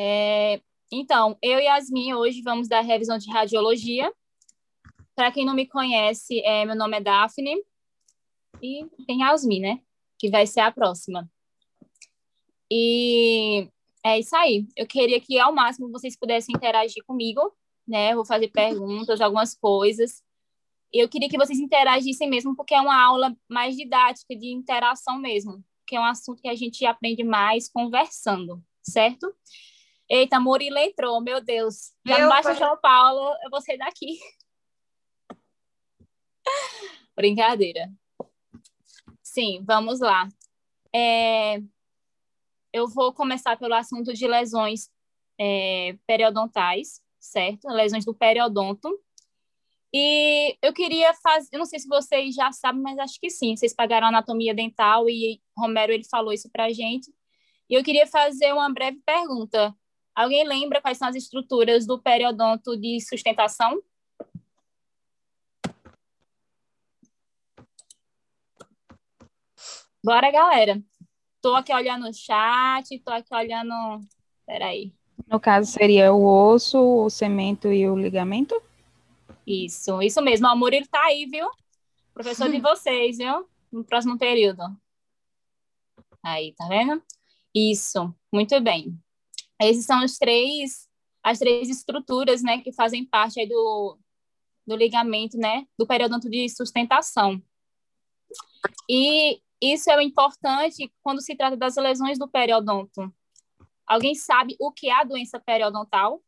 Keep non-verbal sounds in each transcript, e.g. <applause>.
É, então, eu e Yasmin hoje vamos dar revisão de radiologia. Para quem não me conhece, é, meu nome é Daphne e tem Yasmin, né? Que vai ser a próxima. E é isso aí. Eu queria que ao máximo vocês pudessem interagir comigo, né? Vou fazer perguntas, algumas coisas. Eu queria que vocês interagissem mesmo, porque é uma aula mais didática, de interação mesmo, que é um assunto que a gente aprende mais conversando, certo? Eita, Murilo entrou, meu Deus. Já não baixa João Paulo, eu vou sair daqui. <laughs> Brincadeira. Sim, vamos lá. É, eu vou começar pelo assunto de lesões é, periodontais, certo? Lesões do periodonto. E eu queria fazer, eu não sei se vocês já sabem, mas acho que sim. Vocês pagaram anatomia dental e Romero ele falou isso para gente. E eu queria fazer uma breve pergunta. Alguém lembra quais são as estruturas do periodonto de sustentação? Bora, galera. Tô aqui olhando o chat, tô aqui olhando. Peraí. No caso, seria o osso, o cemento e o ligamento? Isso, isso mesmo. O Murilo tá aí, viu? Professor de <laughs> vocês, viu? No próximo período. Aí, tá vendo? Isso, muito bem. Esses são os três, as três estruturas, né, que fazem parte aí do, do ligamento, né, do periodonto de sustentação. E isso é importante quando se trata das lesões do periodonto. Alguém sabe o que é a doença periodontal?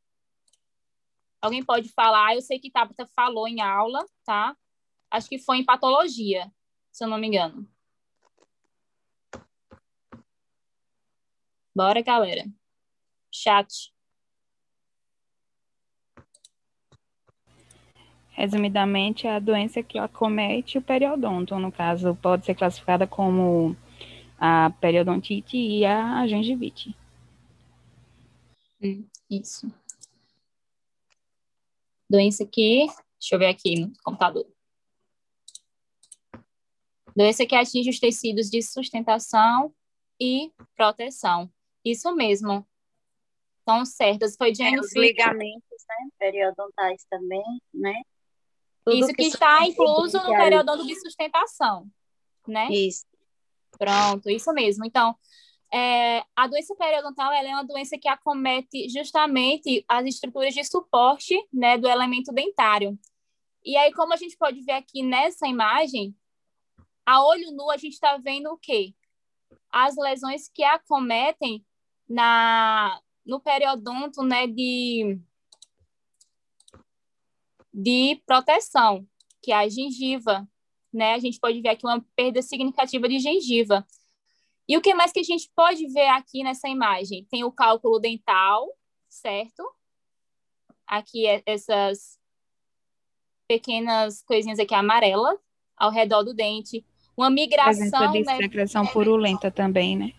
Alguém pode falar? Eu sei que Tabata falou em aula, tá? Acho que foi em patologia, se eu não me engano. Bora, galera. Chat. Resumidamente, é a doença que acomete o periodonto. No caso, pode ser classificada como a periodontite e a gengivite. Hum, isso doença que, deixa eu ver aqui no computador. Doença que atinge os tecidos de sustentação e proteção. Isso mesmo. Estão certas. Foi Jane é, Os ligamentos, né? Periodontais também, né? Tudo Isso que, que está incluso no periodonto de sustentação, né? Isso. Pronto, isso mesmo. Então, é, a doença periodontal é uma doença que acomete justamente as estruturas de suporte né, do elemento dentário. E aí, como a gente pode ver aqui nessa imagem, a olho nu a gente está vendo o quê? As lesões que acometem na, no periodonto né, de, de proteção, que é a gengiva. Né? A gente pode ver aqui uma perda significativa de gengiva. E o que mais que a gente pode ver aqui nessa imagem? Tem o cálculo dental, certo? Aqui é essas pequenas coisinhas aqui amarelas ao redor do dente. Uma migração, de né? secreção purulenta também, né?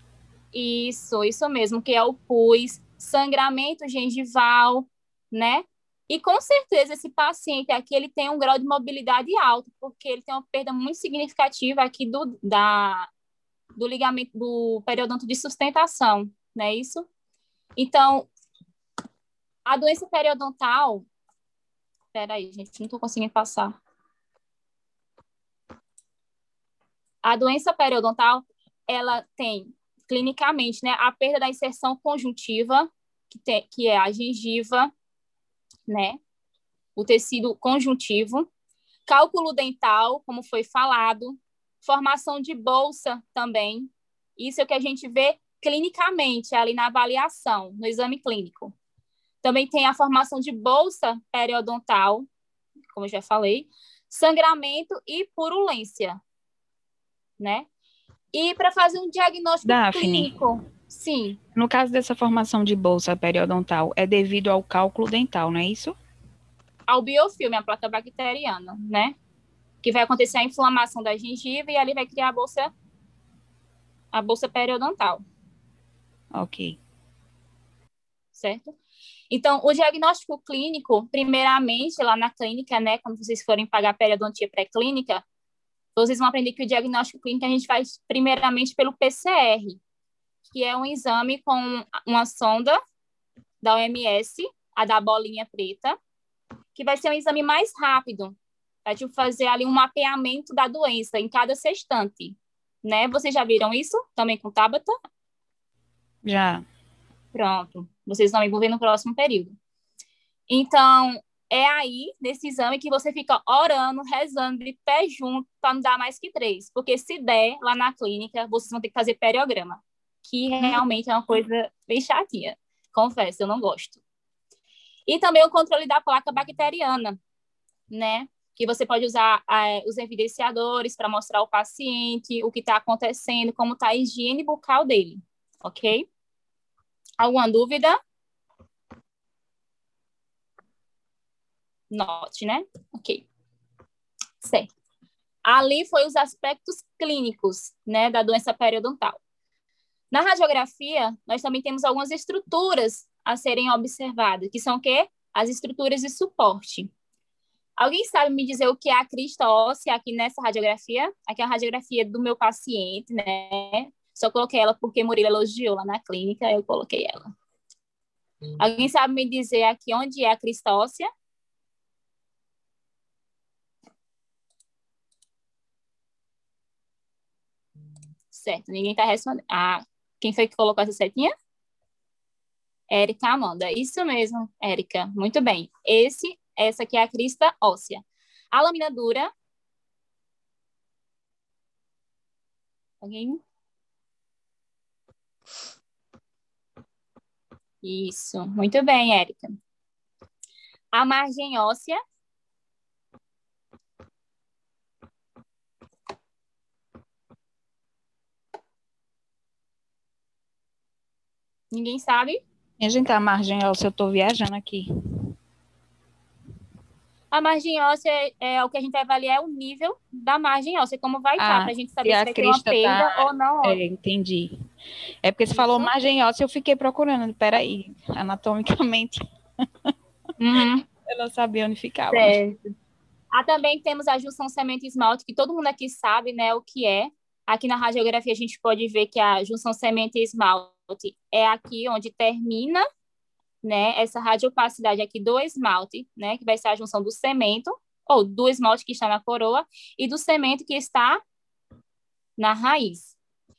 Isso, isso mesmo, que é o pus, sangramento gengival, né? E com certeza esse paciente aqui ele tem um grau de mobilidade alto, porque ele tem uma perda muito significativa aqui do, da, do ligamento do periodonto de sustentação, não é isso? Então, a doença periodontal. Espera aí, gente, não estou conseguindo passar. A doença periodontal, ela tem clinicamente, né, a perda da inserção conjuntiva, que, tem, que é a gengiva, né, o tecido conjuntivo, cálculo dental, como foi falado, formação de bolsa também. Isso é o que a gente vê clinicamente, ali na avaliação, no exame clínico. Também tem a formação de bolsa periodontal, como já falei, sangramento e purulência, né? E para fazer um diagnóstico Daphne, clínico, sim. No caso dessa formação de bolsa periodontal, é devido ao cálculo dental, não é isso? Ao biofilme, a placa bacteriana, né? que vai acontecer a inflamação da gengiva e ali vai criar a bolsa a bolsa periodontal. Ok. Certo? Então, o diagnóstico clínico, primeiramente, lá na clínica, né, quando vocês forem pagar periodontia pré-clínica, vocês vão aprender que o diagnóstico clínico a gente faz primeiramente pelo PCR, que é um exame com uma sonda da OMS, a da bolinha preta, que vai ser um exame mais rápido, para tipo, fazer ali um mapeamento da doença em cada sextante, né? Vocês já viram isso também com Tabata? Já. Pronto. Vocês vão ver no próximo período. Então, é aí, nesse exame, que você fica orando, rezando de pé junto para não dar mais que três. Porque se der lá na clínica, vocês vão ter que fazer periograma, que realmente é uma coisa bem chatinha. Confesso, eu não gosto. E também o controle da placa bacteriana, né? Que você pode usar é, os evidenciadores para mostrar ao paciente o que está acontecendo, como está a higiene bucal dele, ok? Alguma dúvida? Note, né? Ok. Certo. Ali foi os aspectos clínicos, né, da doença periodontal. Na radiografia, nós também temos algumas estruturas a serem observadas, que são o quê? As estruturas de suporte. Alguém sabe me dizer o que é a crista óssea aqui nessa radiografia? Aqui é a radiografia do meu paciente, né? Só coloquei ela porque Murilo elogiou lá na clínica, eu coloquei ela. Alguém sabe me dizer aqui onde é a crista óssea? Certo, ninguém está respondendo. Ah, quem foi que colocou essa setinha? Érica Amanda. Isso mesmo, Érica. Muito bem. Esse, essa aqui é a crista óssea. A lâmina dura. Alguém? Isso. Muito bem, Érica. A margem óssea. Ninguém sabe? Minha gente, a margem óssea, eu estou viajando aqui. A margem óssea é, é, o que a gente vai avaliar é o nível da margem óssea, como vai estar, Ah, para a gente se saber a se vai ter uma crista perda tá- ou não. É, entendi. É porque você falou Isso. margem óssea, eu fiquei procurando. Peraí, anatomicamente, Uhum. <laughs> eu não sabia onde ficava. Certo. Ah, também temos a junção semente-esmalte, que todo mundo aqui sabe, né, o que é. Aqui na radiografia a gente pode ver que a junção semente-esmalte é aqui onde termina, né, essa radiopacidade aqui do esmalte, né, que vai ser a junção do cemento, ou do esmalte que está na coroa, e do cemento que está na raiz.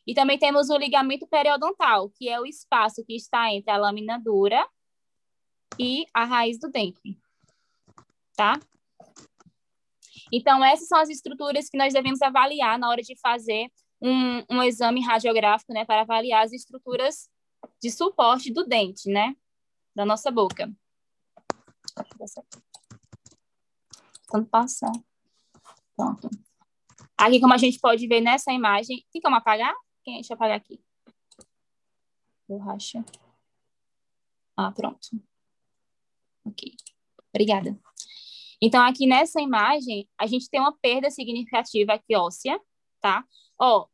E também temos o ligamento periodontal, que é o espaço que está entre a lâmina dura e a raiz do dente. Tá? Então, essas são as estruturas que nós devemos avaliar na hora de fazer um, um exame radiográfico, né, para avaliar as estruturas de suporte do dente, né, da nossa boca. Tentando passar. Pronto. Aqui, como a gente pode ver nessa imagem, tem como apagar? Quem? Deixa eu apagar aqui. Borracha. Ah, pronto. Ok. Obrigada. Então, aqui nessa imagem, a gente tem uma perda significativa aqui óssea, tá? Ó,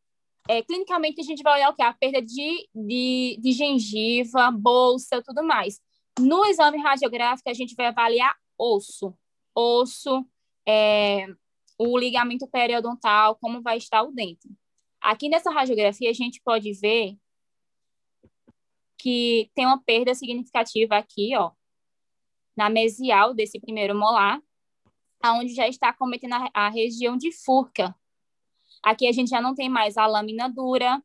é, clinicamente, a gente vai olhar o quê? A perda de, de, de gengiva, bolsa, tudo mais. No exame radiográfico, a gente vai avaliar osso. Osso, é, o ligamento periodontal, como vai estar o dente. Aqui nessa radiografia, a gente pode ver que tem uma perda significativa aqui, ó, na mesial desse primeiro molar, aonde já está cometendo a, a região de furca. Aqui a gente já não tem mais a lâmina dura,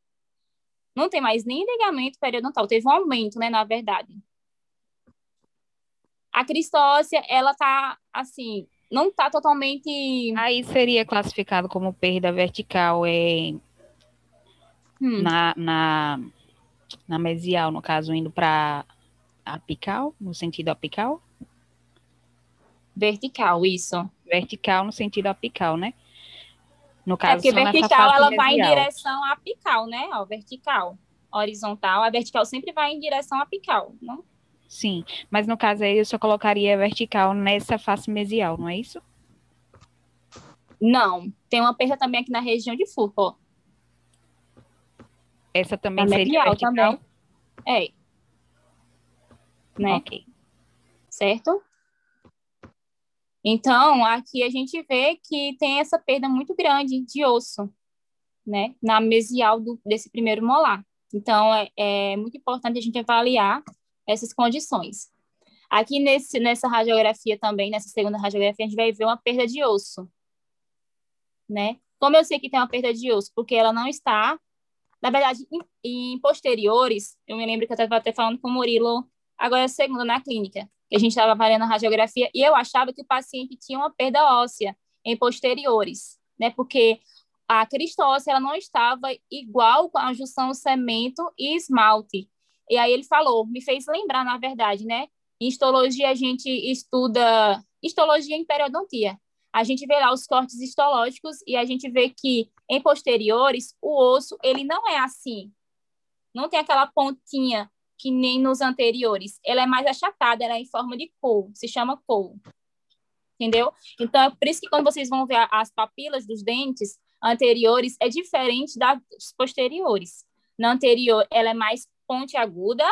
não tem mais nem ligamento periodontal, teve um aumento, né, na verdade. A crista óssea, ela tá, assim, não tá totalmente... Aí seria classificado como perda vertical é, Hum, na, na, na mesial, no caso, indo para apical, no sentido apical? vertical, isso. Vertical no sentido apical, né? No É caso, porque só nessa vertical, ela vai em direção apical, né? Ó, vertical. Horizontal, a vertical sempre vai em direção apical, não? Sim, mas no caso aí eu só colocaria vertical nessa face mesial, não é isso? Não. Tem uma perda também aqui na região de furca, ó. Essa também Na seria medial vertical? também. É. Né? Ok. certo? Então, aqui a gente vê que tem essa perda muito grande de osso, né, na mesial do, desse primeiro molar. Então, é, é muito importante a gente avaliar essas condições. Aqui nesse, nessa radiografia também, nessa segunda radiografia, a gente vai ver uma perda de osso, né? Como eu sei que tem uma perda de osso? Porque ela não está, na verdade, em, em posteriores, eu me lembro que eu estava até falando com o Murilo, agora é segunda na clínica, a gente estava avaliando a radiografia, e eu achava que o paciente tinha uma perda óssea em posteriores, né? Porque a crista óssea ela não estava igual com a junção cemento e esmalte. E aí ele falou, me fez lembrar, na verdade, né? Em histologia a gente estuda histologia em periodontia. A gente vê lá os cortes histológicos e a gente vê que em posteriores o osso ele não é assim. Não tem aquela pontinha que nem nos anteriores. Ela é mais achatada, ela é em forma de cor, se chama cor. Entendeu? Então, é por isso que quando vocês vão ver as papilas dos dentes anteriores, é diferente das posteriores. Na anterior, ela é mais pontiaguda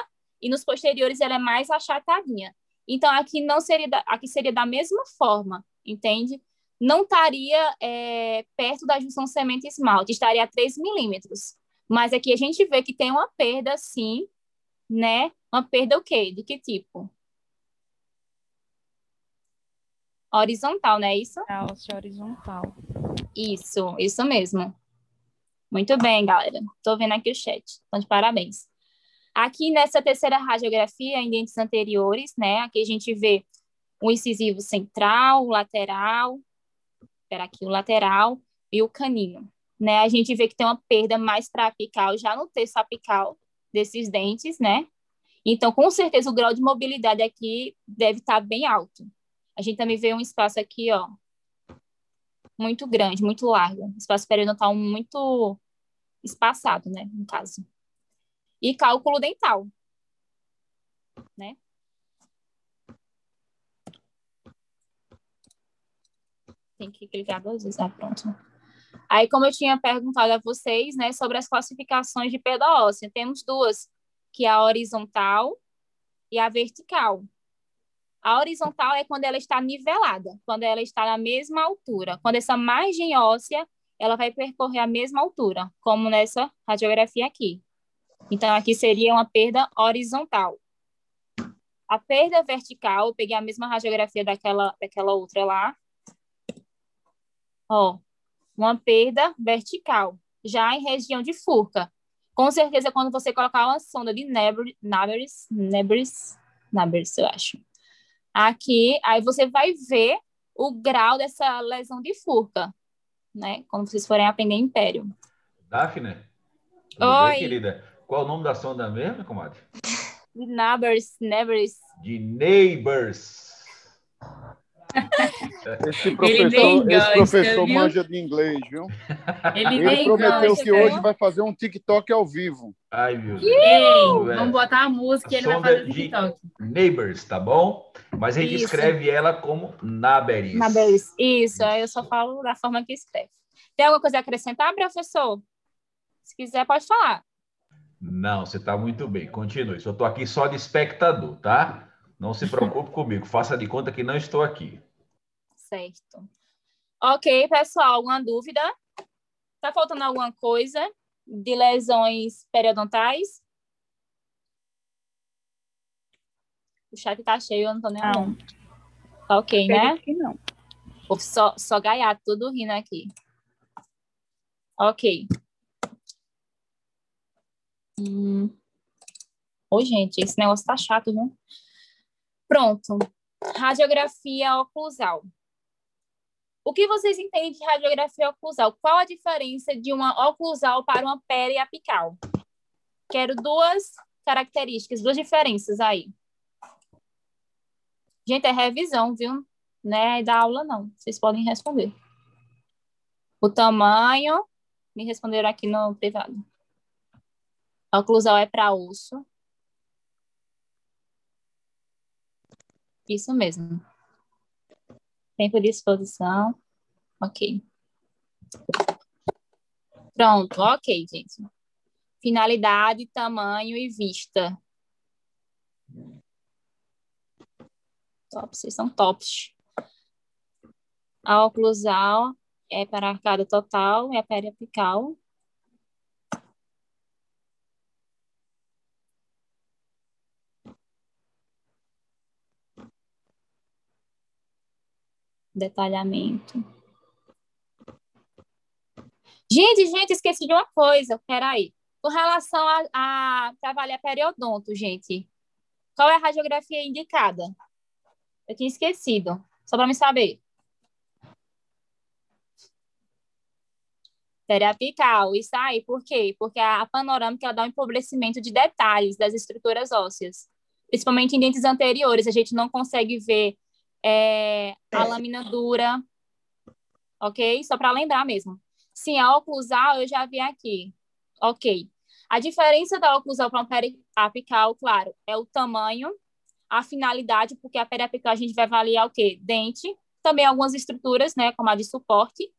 e nos posteriores ela é mais achatadinha. Então, aqui não seria, da, aqui seria da mesma forma, entende? Não estaria é, perto da junção semente esmalte, estaria a 3 milímetros. Mas aqui a gente vê que tem uma perda, sim, né? Uma perda o quê? De que tipo? Horizontal, não é isso? Alce horizontal. Isso, isso mesmo. Muito bem, galera. Estou vendo aqui o chat. Então, de parabéns. Aqui nessa terceira radiografia, em dentes anteriores, né? Aqui a gente vê o incisivo central, o lateral, espera aqui, o lateral e o canino, né? A gente vê que tem uma perda mais para apical, já no terço apical desses dentes, né? Então, com certeza, o grau de mobilidade aqui deve estar tá bem alto. A gente também vê um espaço aqui, ó, muito grande, muito largo. Espaço periodontal muito espaçado, né, no caso e cálculo dental, né? Tem que clicar duas vezes, ah, pronto. Aí, como eu tinha perguntado a vocês, né, sobre as classificações de perda óssea, temos duas, que é a horizontal e a vertical. A horizontal é quando ela está nivelada, quando ela está na mesma altura. Quando essa margem óssea, ela vai percorrer a mesma altura, como nessa radiografia aqui. Então, aqui seria uma perda horizontal. A perda vertical, eu peguei a mesma radiografia daquela, daquela outra lá. Ó, uma perda vertical, já em região de furca. Com certeza, quando você colocar uma sonda de Naberis, Naberis, Naberis, eu acho. Aqui, aí você vai ver o grau dessa lesão de furca, né? Quando vocês forem aprender Império. Daphne? Oi. Bem, querida? Qual o nome da sonda mesmo, comadre? <laughs> De Neighbors, Neighbors. De Neighbors. Esse professor, esse professor manja de inglês, viu? Ele, Ele prometeu gosta, que hoje vai fazer um TikTok ao vivo. Ai, meu Deus. Ei, vamos botar a música e ele vai fazer o TikTok. Neighbors, tá bom? Mas gente Isso. escreve ela como Naberis. Naberis. Isso, aí eu só falo da forma que escreve. Tem alguma coisa a acrescentar, professor? Se quiser, pode falar. Não, você está muito bem. Continue. Eu estou aqui só de espectador, tá? Não se preocupe <laughs> comigo. Faça de conta que não estou aqui. Certo. Ok, pessoal. Alguma dúvida? Está faltando alguma coisa de lesões periodontais? O chat está cheio, eu não estou nem não. Tá ok, né? Que não. Só, só gaiato, tudo rindo aqui. Ok. Hum. Ô, gente, esse negócio tá chato, viu? Pronto. Radiografia oclusal. O que vocês entendem de radiografia oclusal? Qual a diferença de uma oclusal para uma periapical? Quero duas características, duas diferenças aí. Gente, é revisão, viu? Não é da aula, não. Vocês podem responder. O tamanho, me responderam aqui no privado. A oclusal é para osso. Isso mesmo. Tempo de exposição. Ok. Pronto, ok, gente. Finalidade, tamanho e vista. Top, vocês são tops. A oclusal é para a arcada total e a periapical Detalhamento. Gente, gente, esqueci de uma coisa. Peraí. Com relação a, a trabalhar periodonto, gente, qual é a radiografia indicada? Eu tinha esquecido, só para me saber. Periapical, isso aí, por quê? Porque a panorâmica ela dá um empobrecimento de detalhes das estruturas ósseas, principalmente em dentes anteriores, a gente não consegue ver é, a lâmina dura, ok? Só para lembrar mesmo. Sim, a oclusal eu já vi aqui, ok. A diferença da oclusal para um periapical, claro, é o tamanho, a finalidade, porque a periapical a gente vai avaliar o quê? Dente, também algumas estruturas, né, como a de suporte,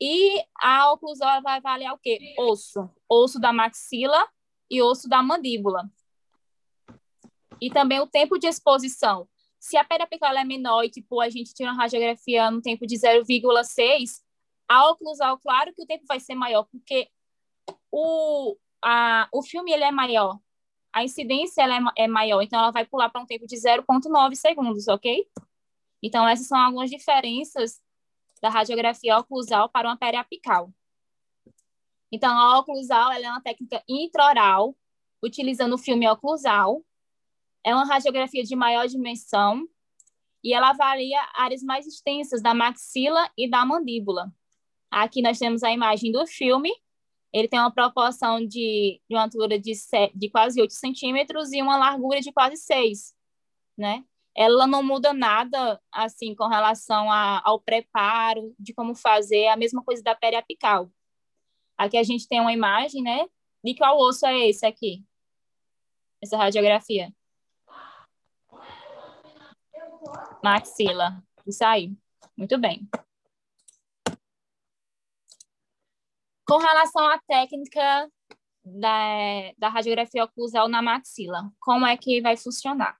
e a oclusão vai avaliar o quê? Osso. Osso da maxila e osso da mandíbula. E também o tempo de exposição. Se a periapical é menor e, tipo, a gente tira uma radiografia no tempo de 0,6, a oclusal, claro que o tempo vai ser maior, porque o, a, o filme ele é maior. A incidência ela é, é maior, então ela vai pular para um tempo de 0,9 segundos, ok? Então, essas são algumas diferenças da radiografia oclusal para uma periapical. Então, a oclusal é uma técnica intraoral, utilizando o filme oclusal. É uma radiografia de maior dimensão e ela avalia áreas mais extensas da maxila e da mandíbula. Aqui nós temos a imagem do filme. Ele tem uma proporção de, de uma altura de, de quase 8 centímetros e uma largura de quase 6, né? ela não muda nada assim com relação a, ao preparo de como fazer a mesma coisa da periapical. Aqui a gente tem uma imagem, né? De qual osso é esse aqui? Essa radiografia. Maxila. Isso aí. Muito bem. Com relação à técnica da, da radiografia oclusal na maxila, como é que vai funcionar?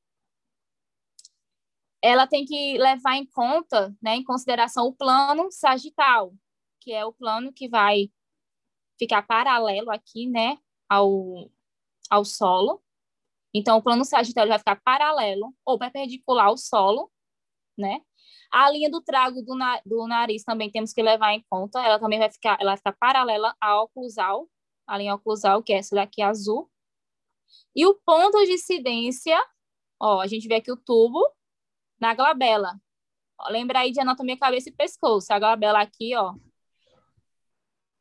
ela tem que levar em conta, né, em consideração o plano sagital, que é o plano que vai ficar paralelo aqui, né, ao, ao solo. Então, o plano sagital vai ficar paralelo ou perpendicular ao solo, né? A linha do trago do, na, do nariz também temos que levar em conta, ela também vai ficar, ela vai ficar paralela à oclusal, a linha oclusal, que é essa daqui azul. E o ponto de incidência, ó, a gente vê aqui o tubo, na glabela. Ó, lembra aí de anatomia cabeça e pescoço. A glabela aqui, ó,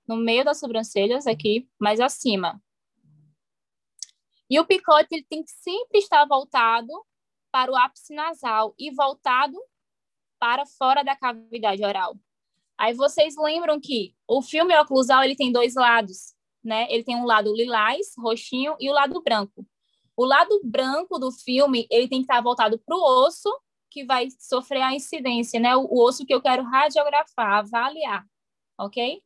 no meio das sobrancelhas, aqui, mais acima. E o picote ele tem que sempre estar voltado para o ápice nasal e voltado para fora da cavidade oral. Aí vocês lembram que o filme oclusal ele tem dois lados, né? Ele tem um lado lilás, roxinho, e o lado branco. O lado branco do filme ele tem que estar voltado para o osso que vai sofrer a incidência, né? O, o osso que eu quero radiografar, avaliar, ok?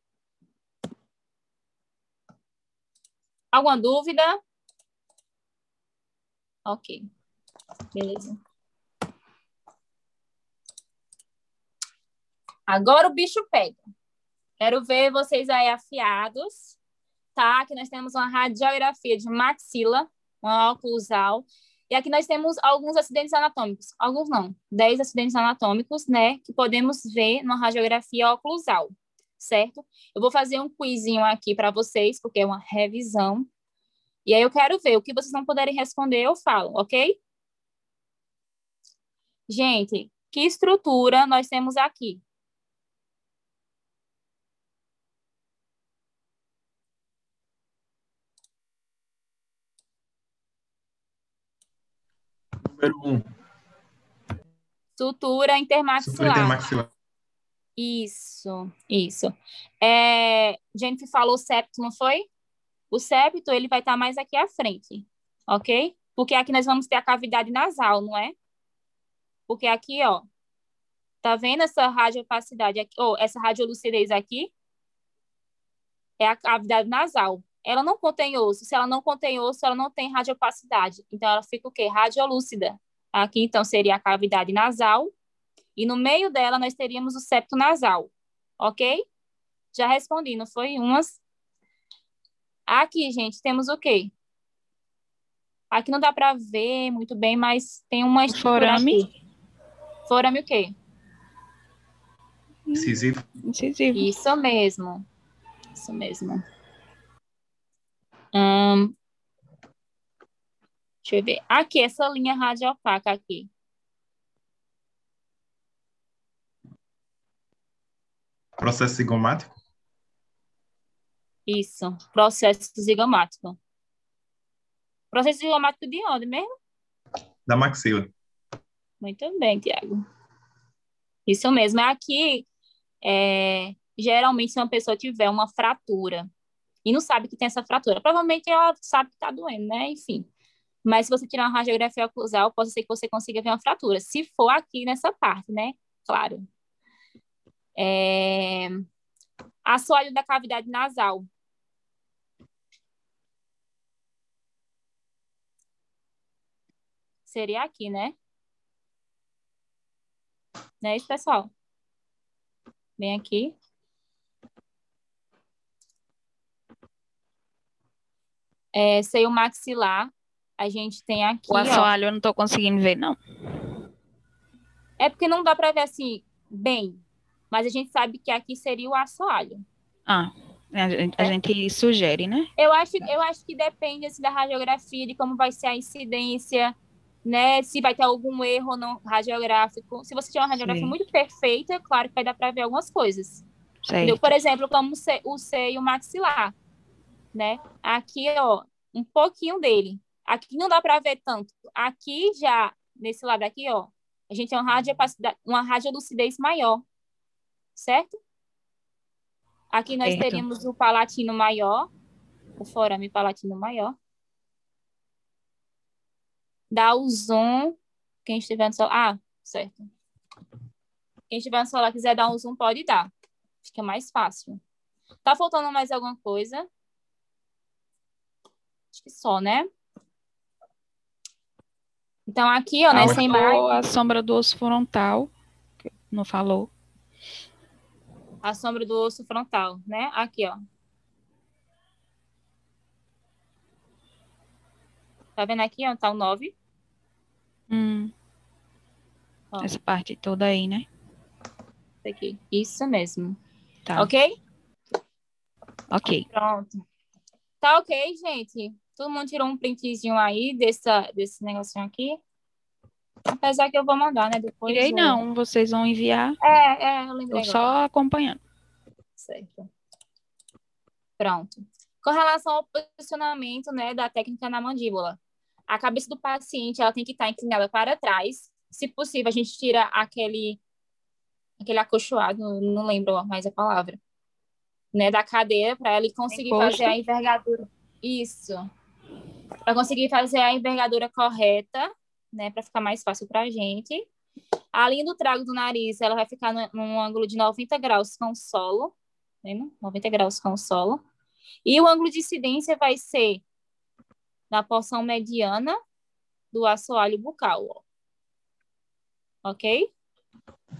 Alguma dúvida? Ok, beleza. Agora o bicho pega. Quero ver vocês aí afiados, tá? Aqui nós temos uma radiografia de maxila, uma oclusal. E aqui nós temos alguns acidentes anatômicos, alguns não, 10 acidentes anatômicos, né, que podemos ver na radiografia oclusal, certo? Eu vou fazer um quizinho aqui para vocês, porque é uma revisão. E aí eu quero ver, o que vocês não puderem responder, eu falo, ok? Gente, que estrutura nós temos aqui? Número um. Sutura intermaxilar. Sutura intermaxilar. Isso, isso. É, Jennifer falou septo, não foi? O septo, ele vai estar mais aqui à frente, ok? Porque aqui nós vamos ter a cavidade nasal, não é? Porque aqui, ó, tá vendo essa radiopacidade aqui, ou essa radiolucidez aqui? É a cavidade nasal ela não contém osso. Se ela não contém osso, ela não tem radiopacidade. Então, ela fica o quê? Radiolúcida. Aqui, então, seria a cavidade nasal. E no meio dela, nós teríamos o septo nasal. Ok? Já respondi, não foi? Umas. Aqui, gente, temos o quê? Aqui não dá para ver muito bem, mas tem uma estrutura Forame. aqui. Forame o quê? Incisivo. Incisivo. Isso mesmo. Isso mesmo. Hum, deixa eu ver. Aqui, essa linha radiopaca aqui. Processo zigomático? Isso, processo zigomático. Processo zigomático de onde mesmo? Da maxila. Muito bem, Tiago. Isso mesmo. Aqui, é, geralmente, se uma pessoa tiver uma fratura e não sabe que tem essa fratura, provavelmente ela sabe que está doendo, né? Enfim. Mas se você tirar uma radiografia oclusal, pode ser que você consiga ver uma fratura. Se for aqui nessa parte, né? Claro. É... Assoalho da cavidade nasal. Seria aqui, né? Não é isso, pessoal? Vem aqui. É, seio maxilar, a gente tem aqui. O assoalho ó. eu não estou conseguindo ver, não. É porque não dá para ver assim, bem. Mas a gente sabe que aqui seria o assoalho. Ah, a gente, é. a gente sugere, né? Eu acho, eu acho que depende assim, da radiografia, de como vai ser a incidência né? Se vai ter algum erro radiográfico. Se você tiver uma radiografia Sim. muito perfeita, é claro que vai dar para ver algumas coisas. Por exemplo, como o seio maxilar, né? Aqui, ó, um pouquinho dele. Aqui não dá para ver tanto. Aqui já, nesse lado aqui, ó, a gente tem uma, radio, uma radiolucidez maior, certo? Aqui nós certo. teríamos o palatino maior, o forame palatino maior dá o zoom. Quem estiver no celular. Ah, certo. Quem estiver no celular quiser dar um zoom, pode dar. Fica mais fácil. Tá faltando mais alguma coisa? Acho que só, né? Então, aqui, ó, ah, nessa imagem. A sombra do osso frontal, não falou. A sombra do osso frontal, né? Aqui, ó. Tá vendo aqui onde tá o 9? Hum. Essa parte toda aí, né? Aqui. Isso mesmo. Tá. Ok? Ok. Pronto. Tá ok, gente? Todo mundo tirou um printzinho aí dessa, desse negocinho aqui? Apesar que eu vou mandar, né? Depois. Tirei eu... não, vocês vão enviar. É, é, eu lembrei. Eu só acompanhando. Certo. Pronto. Com relação ao posicionamento, né, da técnica na mandíbula a cabeça do paciente ela tem que estar inclinada para trás. Se possível, a gente tira aquele aquele acolchoado, não lembro mais a palavra, né, da cadeira para ele conseguir fazer a envergadura. Isso. Para conseguir fazer a envergadura correta, né, para ficar mais fácil para a gente. A linha do trago do nariz, ela vai ficar num ângulo de 90 graus com o solo, lembra? 90 graus com o solo. E o ângulo de incidência vai ser na porção mediana do assoalho bucal, ó. ok?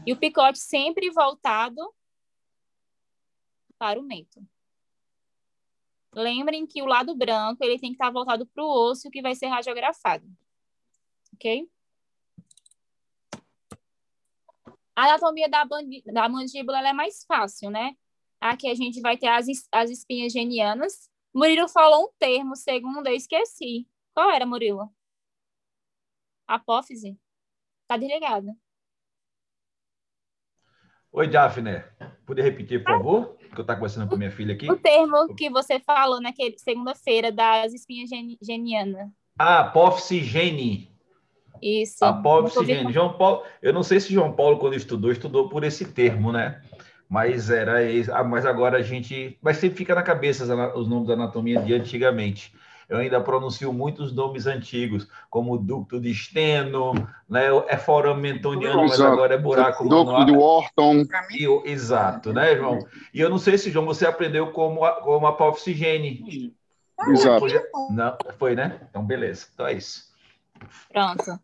E o picote sempre voltado para o mento. Lembrem que o lado branco ele tem que estar voltado para o osso que vai ser radiografado, ok? A anatomia da, da mandíbula é mais fácil, né? Aqui a gente vai ter as, as espinhas genianas, Murilo falou um termo, segundo eu esqueci. Qual era, Murilo? Apófise? Tá desligada. Oi, Daphne. Poder repetir, por favor? Que eu estou conversando com minha filha aqui. O termo que você falou naquele segunda-feira das espinhas genianas. Ah, apófise gene. Isso. Apófise gene. João Paulo, eu não sei se João Paulo, quando estudou, estudou por esse termo, né? mas era ah, mas agora a gente mas sempre fica na cabeça os nomes da anatomia de antigamente. Eu ainda pronuncio muitos nomes antigos como ducto de Steno né? É forame mentoniano mas agora é buraco ducto de Wharton. Exato né João? E eu não sei se João você aprendeu como como apófise gene exato. não foi né? Então beleza. Então é isso. Pronto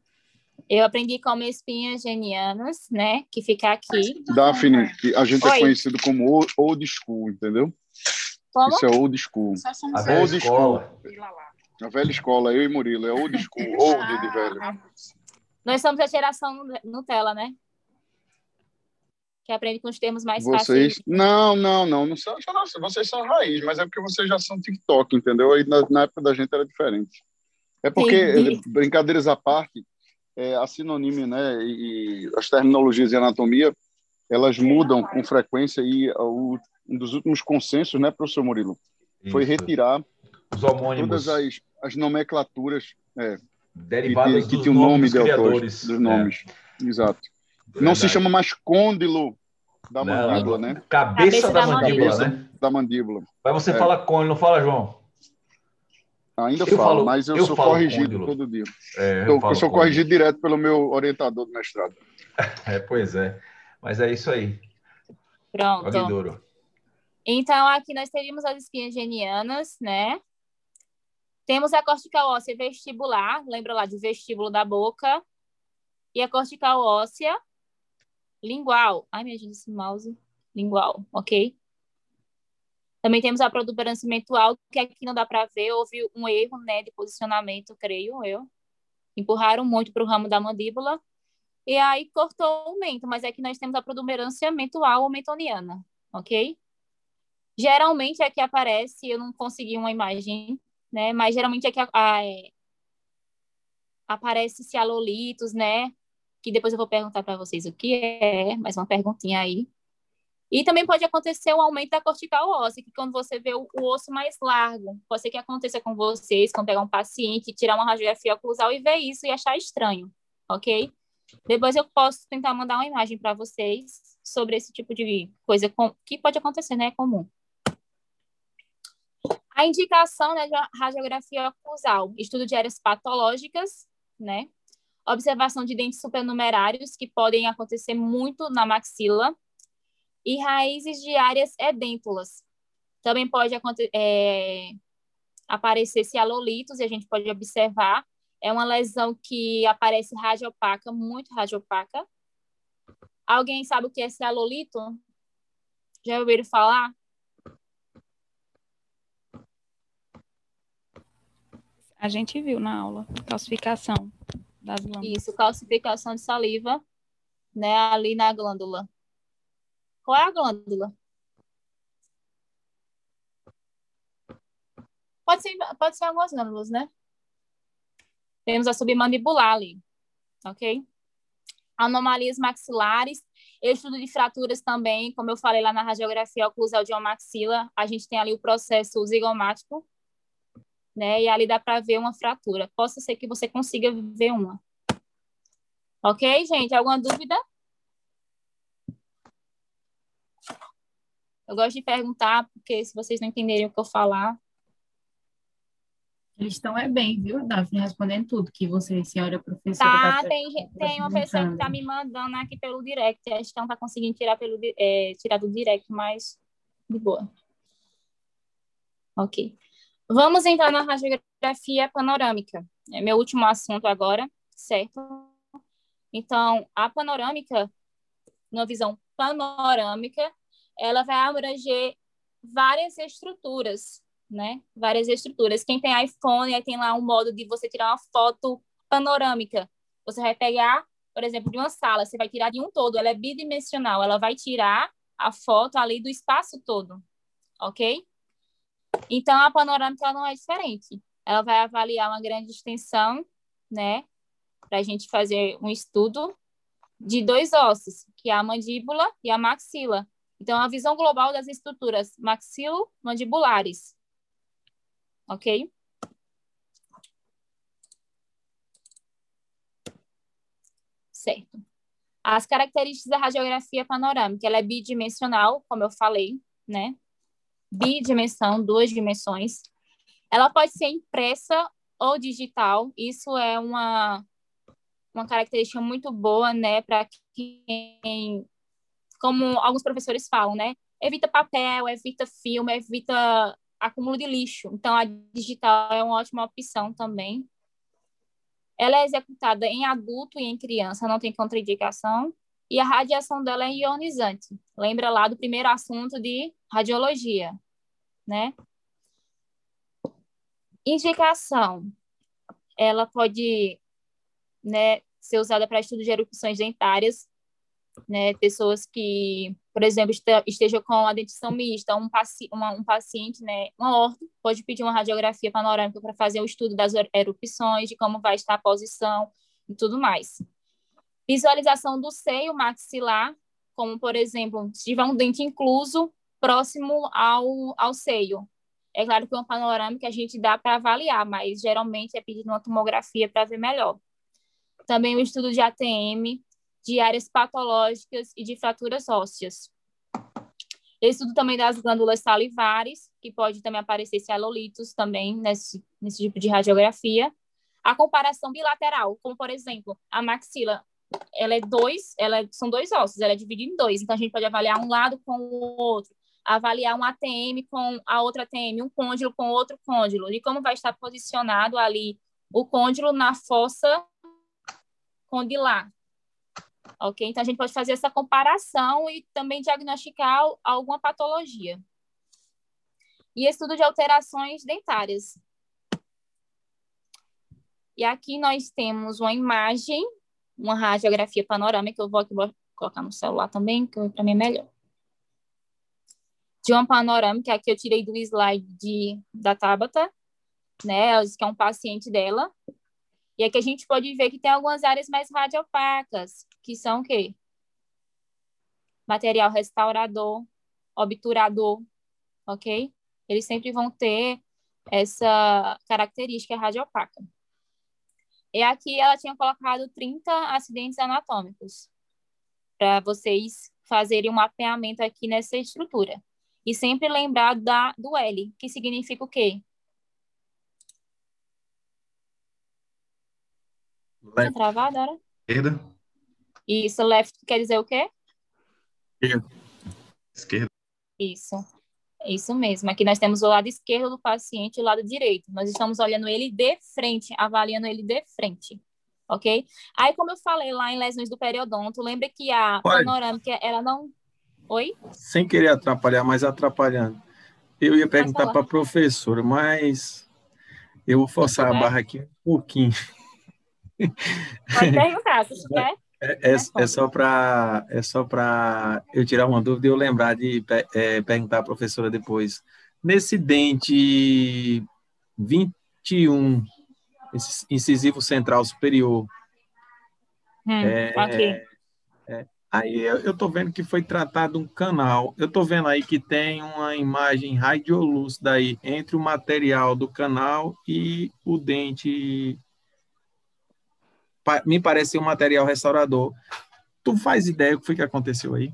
eu aprendi como espinhas genianas, né? Que fica aqui. Daphne, a gente é Oi. é conhecido como old school, entendeu? Como? Isso é old school. A velha old escola. School. A velha escola, eu e Murilo, é old school, <laughs> old de velho. Nós somos a geração Nutella, né? que aprende com os termos mais vocês... fáceis. Não, não, não, não são, vocês são raiz, mas é porque vocês já são TikTok, entendeu? Aí na, na época da gente era diferente. É porque, Entendi. brincadeiras à parte, é, a sinônimo, né, e, as terminologias de anatomia, elas mudam com frequência e o, um dos últimos consensos, né, professor Murilo, Isso. foi retirar todas as, as nomenclaturas é, derivadas que, que, o nome de autores, dos nomes. É. Exato. Verdade. Não se chama mais côndilo da não, mandíbula, né? Cabeça, cabeça da, da, mandíbula, mandíbula, né? Da mandíbula. Mas você é. fala côndilo, não fala, João? Ainda eu falo, falo, mas eu, eu sou corrigido todo dia. É, eu, eu, eu sou corrigido direto pelo meu orientador do mestrado. <laughs> É, pois é. Mas é isso aí. Pronto. Então, aqui nós teríamos as espinhas genianas, né? Temos a cortical óssea vestibular, lembra lá de vestíbulo da boca. E a cortical óssea lingual. Ai, minha gente, esse mouse. Lingual, ok? Também temos a protuberância mental, que aqui não dá para ver, houve um erro né, de posicionamento, creio eu. Empurraram muito para o ramo da mandíbula, e aí cortou o mento, mas aqui nós temos a protuberância mental ou mentoniana, ok? Geralmente aqui aparece, eu não consegui uma imagem, né? Mas geralmente aqui a, a, é, aparece cialolitos, né? Que depois eu vou perguntar para vocês o que é, mais uma perguntinha aí. E também pode acontecer o aumento da cortical óssea, que quando você vê o, osso mais largo, pode ser que aconteça com vocês, quando pegar um paciente, tirar uma radiografia oclusal e ver isso e achar estranho, ok? Depois eu posso tentar mandar uma imagem para vocês sobre esse tipo de coisa que pode acontecer, né? É comum. A indicação né, de radiografia oclusal, estudo de áreas patológicas, né? Observação de dentes supernumerários, que podem acontecer muito na maxila, e raízes de áreas edêntulas. Também pode é, aparecer cialolitos, e a gente pode observar. É uma lesão que aparece radiopaca, muito radiopaca. Alguém sabe o que é cialolito? Já ouviram falar? A gente viu na aula, calcificação das glândulas. Isso, calcificação de saliva, né, ali na glândula. Qual é a glândula? Pode ser, pode ser algumas glândulas, né? Temos a submandibular ali, ok? Anomalias maxilares, estudo de fraturas também, como eu falei lá na radiografia oclusal de uma maxila, a gente tem ali o processo zigomático, né? E ali dá para ver uma fratura. Possa ser que você consiga ver uma. Ok, gente? Alguma dúvida? Eu gosto de perguntar, porque se vocês não entenderem o que eu falar. Eles estão é bem, viu, Daphne, respondendo tudo que você, senhora professora. Tá, tá tem, tem uma pessoa que está me mandando aqui pelo direct. A gente não está conseguindo tirar, pelo, é, tirar do direct, mas de boa. Ok. Vamos entrar na radiografia panorâmica. É meu último assunto agora, certo? Então, a panorâmica, numa visão panorâmica, ela vai abranger várias estruturas, né? Várias estruturas. Quem tem iPhone, aí tem lá um modo de você tirar uma foto panorâmica. Você vai pegar, por exemplo, de uma sala, você vai tirar de um todo, ela é bidimensional, ela vai tirar a foto ali do espaço todo, ok? Então, a panorâmica não é diferente. Ela vai avaliar uma grande extensão, né? Para a gente fazer um estudo de dois ossos, que é a mandíbula e a maxila. Então, a visão global das estruturas maxilo-mandibulares. Ok? Certo. As características da radiografia panorâmica, ela é bidimensional, como eu falei, né? Bidimensão, duas dimensões. Ela pode ser impressa ou digital. Isso é uma, uma característica muito boa, né, para quem como alguns professores falam, né? Evita papel, evita filme, evita acúmulo de lixo. Então, a digital é uma ótima opção também. Ela é executada em adulto e em criança, não tem contraindicação. E a radiação dela é ionizante. Lembra lá do primeiro assunto de radiologia, né? Indicação. Ela pode né, ser usada para estudo de erupções dentárias né? Pessoas que, por exemplo, este- estejam com a dentição mista, um, paci uma, um paciente, né? Uma orto, pode pedir uma radiografia panorâmica para fazer o estudo das er- erupções, de como vai estar a posição e tudo mais. Visualização do seio maxilar, como, por exemplo, se tiver um dente incluso próximo ao, ao seio. É claro que uma panorâmica a gente dá para avaliar, mas geralmente é pedido uma tomografia para ver melhor. Também o estudo de ATM, de áreas patológicas e de fraturas ósseas. Estudo também das glândulas salivares, que pode também aparecer celolitos também nesse, nesse tipo de radiografia. A comparação bilateral, como por exemplo, a maxila, ela é dois, ela é- são dois ossos, ela é dividida em dois, então a gente pode avaliar um lado com o outro, avaliar um ATM com a outra ATM, um côndilo com outro côndilo, e como vai estar posicionado ali o côndilo na fossa condilar. Ok? Então, a gente pode fazer essa comparação e também diagnosticar alguma patologia. E estudo de alterações dentárias. E aqui nós temos uma imagem, uma radiografia panorâmica, eu vou aqui vou colocar no celular também, que para mim é melhor. De uma panorâmica, aqui eu tirei do slide de, da Tabata, né? Ela disse que é um paciente dela. E aqui a gente pode ver que tem algumas áreas mais radiopacas, que são o quê? Material restaurador, obturador, ok? Eles sempre vão ter essa característica radiopaca. E aqui ela tinha colocado 30 acidentes anatômicos, para vocês fazerem um mapeamento aqui nessa estrutura. E sempre lembrar da, do L, que significa o quê? Left, travado, era? esquerda, Isso, left quer dizer o quê? esquerda. Isso. Isso mesmo. Aqui nós temos o lado esquerdo do paciente e o lado direito. Nós estamos olhando ele de frente, avaliando ele de frente. Ok? Aí, como eu falei lá em lesões do periodonto, lembra que a Olha. panorâmica, ela não. Oi? Sem querer atrapalhar, mas atrapalhando. Eu ia perguntar para a professora, mas eu vou forçar a barra aqui um pouquinho. Pode perguntar, se <laughs> tiver. É, é, é só para é só para eu tirar uma dúvida e eu lembrar de é, perguntar à professora depois. Nesse dente 21, esse incisivo central superior, Hum, É, ok. Aí eu, tô vendo que foi tratado um canal. Eu tô vendo aí que tem uma imagem radiolúcida aí entre o material do canal e o dente. Me parece um material restaurador. Tu faz ideia do que foi que aconteceu aí?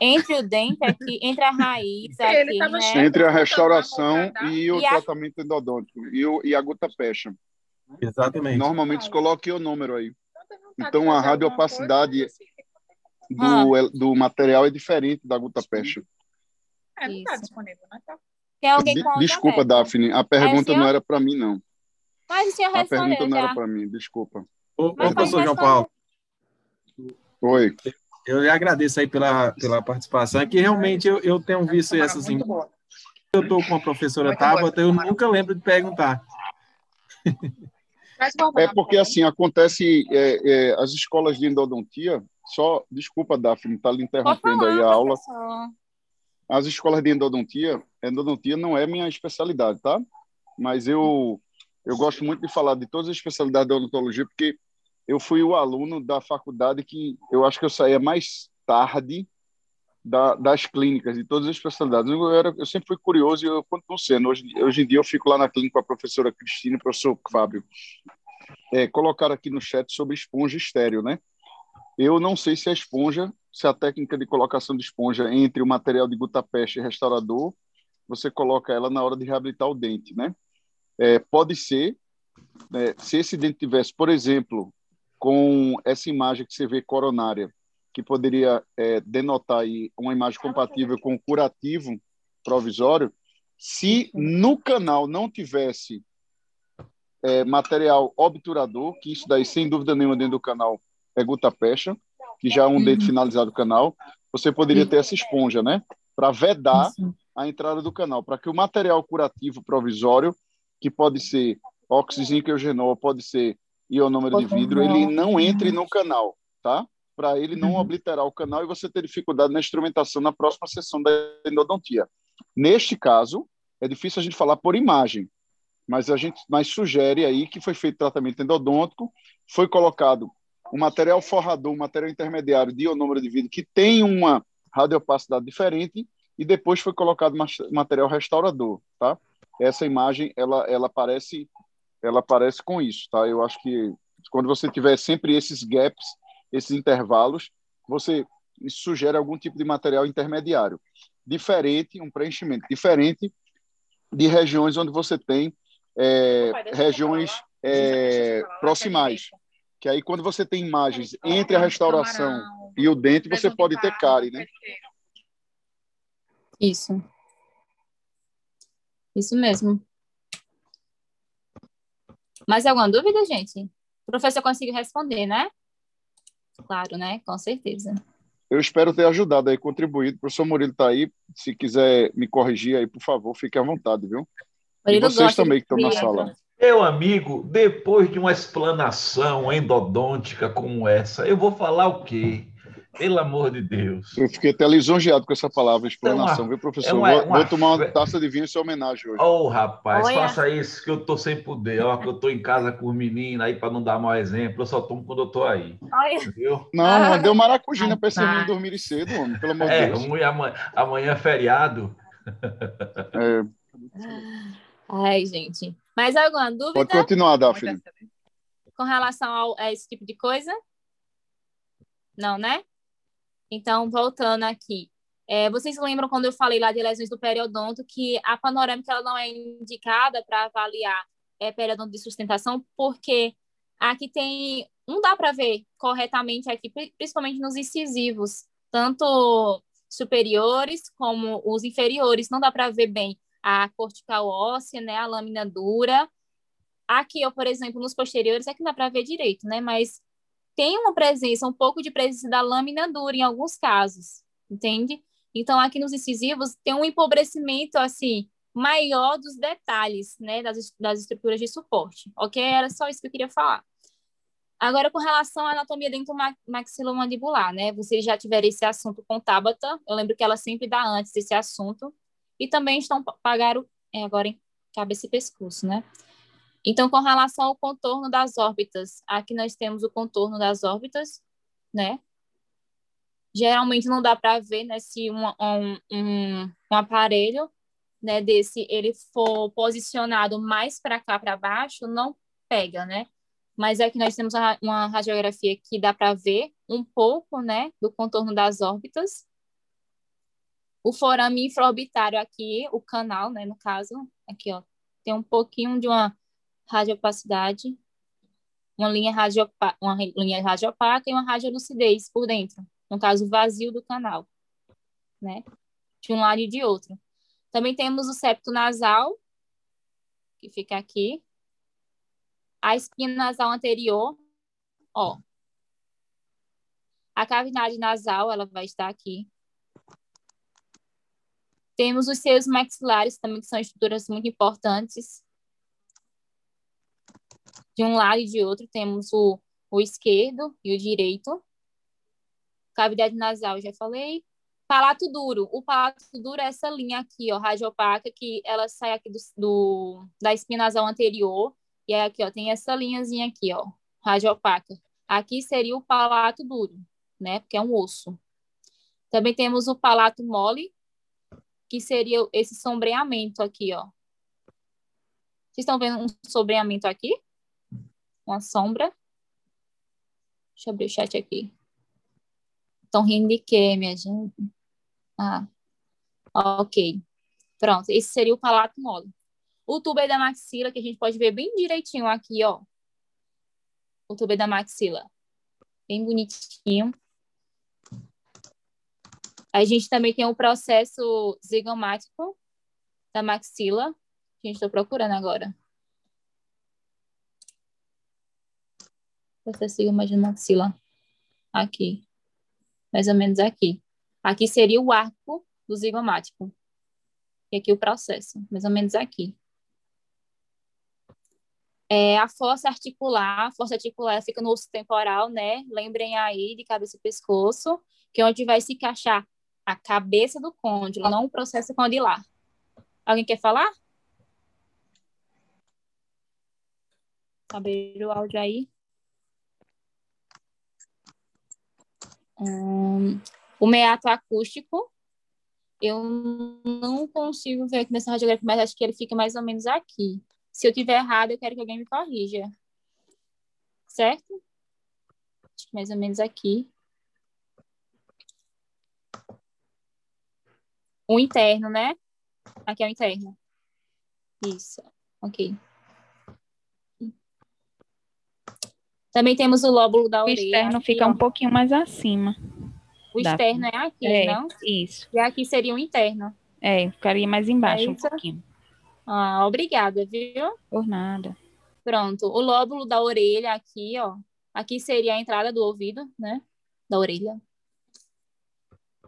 Entre o dente aqui, entre a raiz aqui, né? Entre a restauração e o E a- tratamento endodôntico e, o, e a gota pecha. Exatamente. Normalmente se coloque o número aí. Tanta vontade Então, a radiopacidade- Do, do material é diferente da gota pecha. É, não tá Isso. disponível, né? Tá. Tem alguém De- com a desculpa. Daphne. A pergunta senhor? não era para mim, não. Mas o senhor A pergunta respondeu não era já. para mim. Desculpa. Ô, professor João Paulo, Oi. eu lhe agradeço aí pela, pela participação. É que realmente eu, eu tenho visto essas assim. Eu estou com a professora Tabata, eu nunca lembro de perguntar. É porque, por assim, acontece... é, é, as escolas de endodontia... Só... Desculpa, Daphne, está lhe interrompendo falar, aí a aula. professor. As escolas de endodontia... Endodontia não é minha especialidade, tá? Mas eu... Eu gosto muito de falar de todas as especialidades da odontologia, porque eu fui o aluno da faculdade que eu acho que eu saía mais tarde da, das clínicas, de todas as especialidades. Eu, era, eu sempre fui curioso e eu continuo sendo. Hoje, hoje em dia eu fico lá na clínica com a professora Cristina e o professor Fábio. É, colocaram aqui no chat sobre esponja estéreo, né? Eu não sei se a esponja, se a técnica de colocação de esponja entre o material de gutapeste e restaurador, você coloca ela na hora de reabilitar o dente, né? É, pode ser, né, se esse dente tivesse, por exemplo, com essa imagem que você vê coronária, que poderia é, denotar aí uma imagem compatível com o curativo provisório, se no canal não tivesse é, material obturador, que isso daí, sem dúvida nenhuma, dentro do canal é gutapecha, que já é um dente finalizado do canal, você poderia ter essa esponja, né? Para vedar a entrada do canal, para que o material curativo provisório, que pode ser óxido zinco eugenol, pode ser ionômero de vidro, ele não entre no canal, tá? para ele não Uhum. obliterar o canal e você ter dificuldade na instrumentação na próxima sessão da endodontia. Neste caso, é difícil a gente falar por imagem, mas a gente mas sugere aí que foi feito tratamento endodôntico, foi colocado um material forrador, um material intermediário de ionômero de vidro que tem uma radiopacidade diferente e depois foi colocado ma- material restaurador, tá? Essa imagem ela ela parece ela parece com isso, tá? Eu acho que quando você tiver sempre esses gaps, esses intervalos, você sugere algum tipo de material intermediário, diferente, um preenchimento diferente de regiões onde você tem é, regiões é, proximais, que aí quando você tem imagens entre a restauração e o dente, você pode ter cárie, né? Isso. Isso mesmo. Mais alguma dúvida, gente? O professor conseguiu responder, né? Claro, né? Com certeza. Eu espero ter ajudado aí, contribuído. O professor Murilo está aí. Se quiser me corrigir aí, por favor, fique à vontade, viu? E Murilo vocês gosta de também que estão na criança. sala. Meu amigo, depois de uma explanação endodôntica como essa, eu vou falar o quê? Pelo amor de Deus. Eu fiquei até lisonjeado com essa palavra, explanação, É uma- viu, professor? é uma- vou, uma vou tomar uma taça de vinho em sua homenagem hoje. Ô, rapaz, Olha. faça isso que eu tô sem poder. Ó, que eu tô em casa com os meninos aí para não dar mau exemplo. Eu só tomo quando eu tô aí. Olha, Viu? Não, Ah. deu maracujina para esse menino dormir cedo, homem, pelo amor de É, Deus. amanhã, amanhã é feriado. É, ai, gente. Mais alguma dúvida pode continuar, Daphne. com relação a esse tipo de coisa? Não, né? Então, voltando aqui. É, vocês lembram quando eu falei lá de lesões do periodonto que a panorâmica ela não é indicada para avaliar é, periodonto de sustentação, porque aqui tem. Não dá para ver corretamente aqui, pri- principalmente nos incisivos, tanto superiores como os inferiores, não dá para ver bem a cortical óssea, né, a lâmina dura. Aqui, ó, por exemplo, nos posteriores é que dá para ver direito, né? Mas tem uma presença, um pouco de presença da lâmina dura em alguns casos, entende? Então, aqui nos incisivos tem um empobrecimento, assim, maior dos detalhes, né, das, das estruturas de suporte, ok? Era só isso que eu queria falar. Agora, com relação à anatomia dentomaxilomandibular, né? Vocês já tiveram esse assunto com Tabata, eu lembro que ela sempre dá antes esse assunto, e também estão pagaram é, agora em cabeça e pescoço, né? Então, com relação ao contorno das órbitas, aqui nós temos o contorno das órbitas, né? Geralmente não dá para ver, né, se um, um, um, um aparelho, né, desse, ele for posicionado mais para cá, para baixo, não pega, né? Mas aqui nós temos uma radiografia que dá para ver um pouco, né, do contorno das órbitas. O forame infraorbitário aqui, o canal, né, no caso, aqui, ó, tem um pouquinho de uma radiopacidade, uma linha, radiopa uma linha radiopaca e uma radiolucidez por dentro, no caso, vazio do canal, né? De um lado e de outro. Também temos o septo nasal, que fica aqui. A espina nasal anterior, ó. A cavidade nasal, ela vai estar aqui. Temos os seios maxilares também, que são estruturas muito importantes. De um lado e de outro, temos o, o esquerdo e o direito. Cavidade nasal, já falei. Palato duro. O palato duro é essa linha aqui, ó, radiopaca, que ela sai aqui do, do, da espina nasal anterior. E aí aqui, ó, tem essa linhazinha aqui, ó, radiopaca. Aqui seria o palato duro, né? Porque é um osso. Também temos o palato mole, que seria esse sombreamento aqui, ó. Vocês estão vendo um sombreamento aqui? Uma sombra. Deixa eu abrir o chat aqui. Estão rindo de quê, minha gente? Ah, ok. Pronto, esse seria o palato mole. O tubo da maxila, que a gente pode ver bem direitinho aqui, ó. O tubo da maxila. Bem bonitinho. A gente também tem o processo zigomático da maxila, a gente está procurando agora. Processo zigomático da maxila. Aqui. Mais ou menos aqui. Aqui seria o arco do zigomático. E aqui o processo, mais ou menos aqui. É, a força articular, a força articular fica no osso temporal, né? Lembrem aí de cabeça e pescoço, que é onde vai se encaixar a cabeça do côndilo, não o processo condilar. Alguém quer falar? Abrir o áudio aí. Hum, o meato acústico, eu não consigo ver aqui nessa radiografia, mas acho que ele fica mais ou menos aqui. Se eu tiver errado, eu quero que alguém me corrija. Certo? Acho que mais ou menos aqui. O interno, né? Aqui é o interno. Isso. Ok. Também temos o lóbulo da O orelha. externo aqui, fica ó. um pouquinho mais acima. O da- externo é aqui, É, não? isso. E aqui seria o interno. É, ficaria mais embaixo É um pouquinho. Ah, obrigada, viu? Por nada. Pronto. O lóbulo da orelha aqui, ó. Aqui seria a entrada do ouvido, né? Da orelha.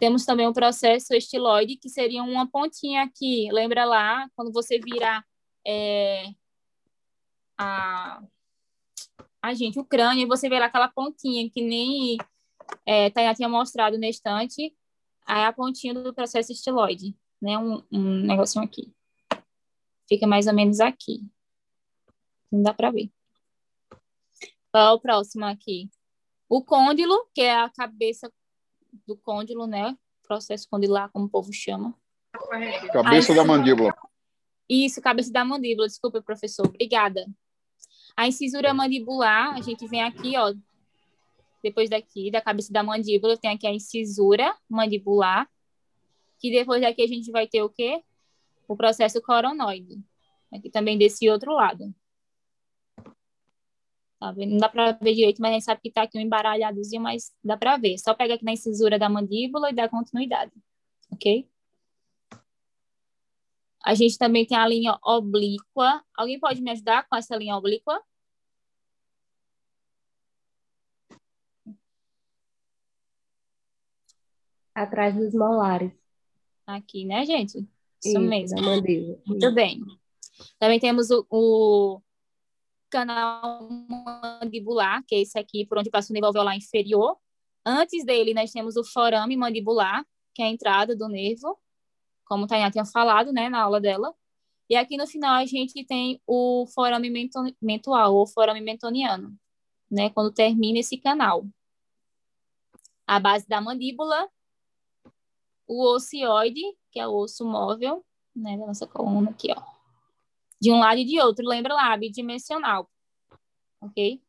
Temos também o processo estiloide, que seria uma pontinha aqui. Lembra lá, quando você virar é, a, a gente, o crânio, e você vê lá aquela pontinha que nem é, Tainá tinha mostrado na estante. Aí a pontinha do processo estiloide, né? Um, um negocinho aqui. Fica mais ou menos aqui. Não dá para ver. Qual é o próximo aqui? O côndilo, que é a cabeça do côndilo, né? Processo condilar, como o povo chama. Cabeça Aí, da mandíbula. Isso, cabeça da mandíbula. Desculpa, professor. Obrigada. A incisura mandibular, a gente vem aqui, ó. Depois daqui, da cabeça da mandíbula, tem aqui a incisura mandibular. Que depois daqui a gente vai ter o quê? O processo coronoide. Aqui também desse outro lado. Tá vendo? Não dá para ver direito, mas a gente sabe que tá aqui um embaralhadozinho, mas dá para ver. Só pega aqui na incisura da mandíbula e dá continuidade. Ok? A gente também tem a linha oblíqua. Alguém pode me ajudar com essa linha oblíqua? Atrás dos molares. Aqui, né, gente? Isso, Isso, mesmo. mandíbula. Muito bem. Também temos o, o canal mandibular, que é esse aqui, por onde passa o nervo alveolar inferior. Antes dele, nós temos o forame mandibular, que é a entrada do nervo, como a Tainá tinha falado, né, na aula dela. E aqui no final a gente tem o forame mentual, ou forame mentoniano, né, quando termina esse canal. A base da mandíbula, o ocioide, que é o osso móvel, né, da nossa coluna aqui, ó. De um lado e de outro, lembra lá, bidimensional, ok?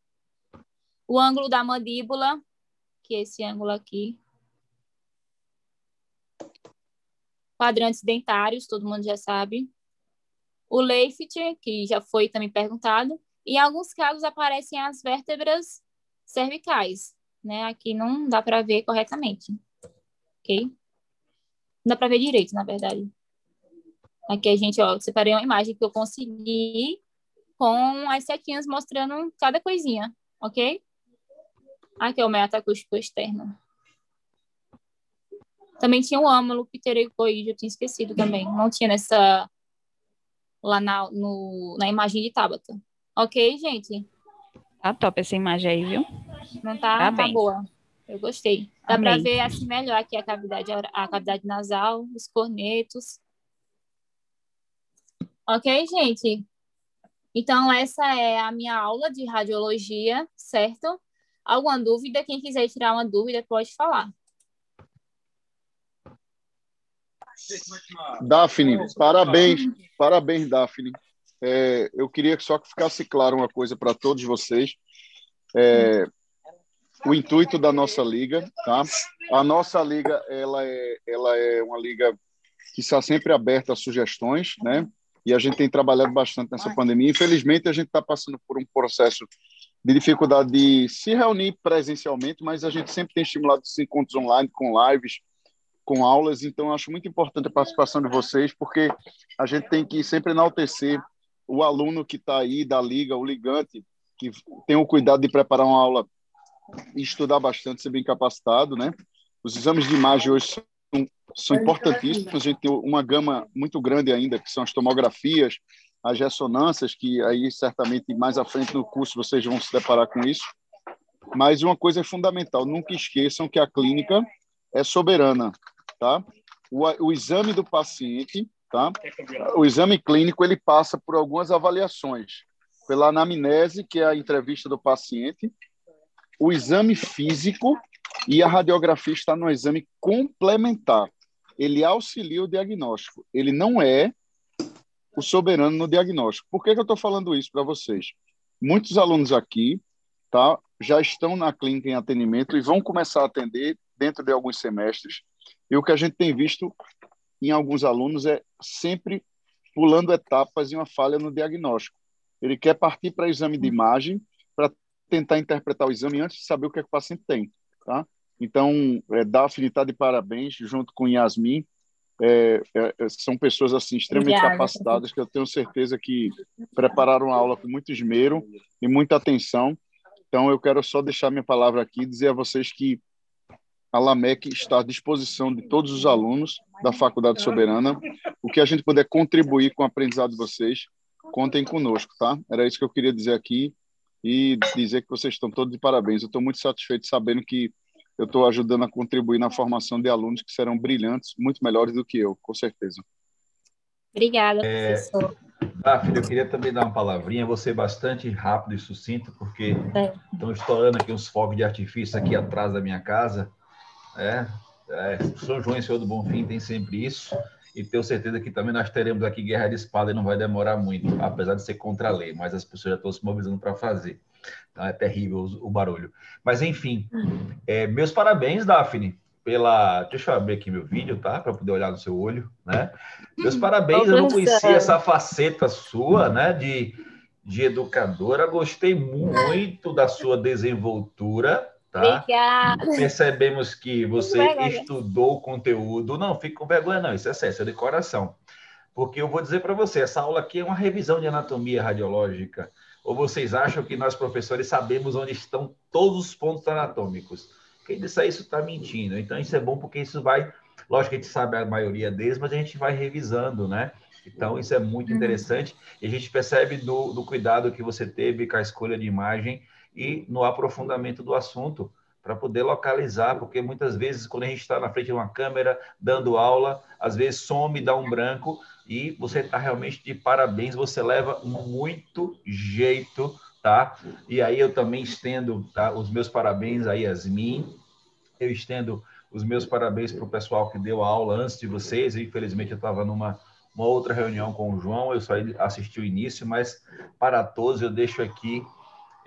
O ângulo da mandíbula, que é esse ângulo aqui. Quadrantes dentários, todo mundo já sabe. O Leifert, que já foi também perguntado. Em alguns casos aparecem as vértebras cervicais, né? Aqui não dá para ver corretamente, ok? Não dá para ver direito, na verdade. Aqui a gente, ó, separei uma imagem que eu consegui com as setinhas mostrando cada coisinha, ok? Aqui é o metaacústico externo. Também tinha o âmulo pteregoide, eu tinha esquecido também. Não tinha nessa... lá na, no, na imagem de Tabata. Ok, gente? Tá top essa imagem aí, viu? Não tá, Tá tá boa. Eu gostei. Dá para ver assim melhor aqui a cavidade, a cavidade nasal, os cornetos. Ok, gente? Então, essa é a minha aula de radiologia, certo? Alguma dúvida? Quem quiser tirar uma dúvida, pode falar. Daphne, parabéns, parabéns, Daphne. É, eu queria que só que ficasse claro uma coisa para todos vocês. É, o intuito da nossa liga, tá? A nossa liga, ela é, ela é uma liga que está sempre aberta a sugestões, né? E a gente tem trabalhado bastante nessa pandemia. Infelizmente, a gente está passando por um processo de dificuldade de se reunir presencialmente, mas a gente sempre tem estimulado esses encontros online com lives, com aulas, então acho muito importante a participação de vocês, porque a gente tem que sempre enaltecer o aluno que está aí da liga, o ligante, que tem o cuidado de preparar uma aula e estudar bastante, ser bem capacitado, né? Os exames de imagem hoje são, são importantíssimos, a gente tem uma gama muito grande ainda, que são as tomografias, as ressonâncias, que aí certamente mais à frente no curso vocês vão se deparar com isso. Mas uma coisa é fundamental, nunca esqueçam que a clínica é soberana, tá? O, o exame do paciente, tá? O exame clínico ele passa por algumas avaliações, pela anamnese, que é a entrevista do paciente, o exame físico e a radiografia está no exame complementar. Ele auxilia o diagnóstico. Ele não é o soberano no diagnóstico. Por que, que eu estou falando isso para vocês? Muitos alunos aqui tá, já estão na clínica em atendimento e vão começar a atender dentro de alguns semestres. E o que a gente tem visto em alguns alunos é sempre pulando etapas e uma falha no diagnóstico. Ele quer partir para exame de imagem tentar interpretar o exame antes de saber o que, é que o paciente tem. Tá? Então, é, Daphne está de parabéns, junto com Yasmin. É, é, é, são pessoas assim extremamente Obrigada. capacitadas que eu tenho certeza que prepararam a aula com muito esmero e muita atenção. Então, eu quero só deixar minha palavra aqui e dizer a vocês que a LAMEC está à disposição de todos os alunos da Faculdade Soberana. O que a gente puder contribuir com o aprendizado de vocês, contem conosco, tá? Era isso que eu queria dizer aqui e dizer que vocês estão todos de parabéns. Eu estou muito satisfeito sabendo que eu estou ajudando a contribuir na formação de alunos que serão brilhantes, muito melhores do que eu, com certeza. Obrigada, É, professor. Daphne, eu queria também dar uma palavrinha, vou ser bastante rápido e sucinto, porque É. estão estourando aqui uns fogos de artifício aqui atrás da minha casa. É, é, São João e Senhor do Bonfim tem sempre isso, e tenho certeza que também nós teremos aqui guerra de espada e não vai demorar muito, apesar de ser contra a lei, mas as pessoas já estão se mobilizando para fazer. Então é terrível o, barulho. Mas enfim, é, meus parabéns, Daphne, pela. Deixa eu abrir aqui meu vídeo, tá? Para poder olhar no seu olho, né? Meus parabéns, eu não conhecia essa faceta sua, né? De, de educadora. Gostei muito da sua desenvoltura, tá? Obrigada. Percebemos que você estudou o conteúdo. Não, fique com vergonha, não. Isso é sério, isso é de coração. Porque eu vou dizer para você, essa aula aqui é uma revisão de anatomia radiológica. Ou vocês acham que nós, professores, sabemos onde estão todos os pontos anatômicos? Quem disser isso está mentindo. Então, isso é bom porque isso vai. Lógico que a gente sabe a maioria deles, mas a gente vai revisando, né? Então, isso é muito interessante. E a gente percebe do, do cuidado que você teve com a escolha de imagem e no aprofundamento do assunto, para poder localizar, porque muitas vezes, quando a gente está na frente de uma câmera, dando aula, às vezes some, dá um branco, e você está realmente de parabéns, você leva muito jeito, tá? E aí eu também estendo tá, os meus parabéns a Yasmin, eu estendo os meus parabéns para o pessoal que deu a aula antes de vocês, infelizmente eu estava numa uma outra reunião com o João, eu só assisti o início, mas para todos eu deixo aqui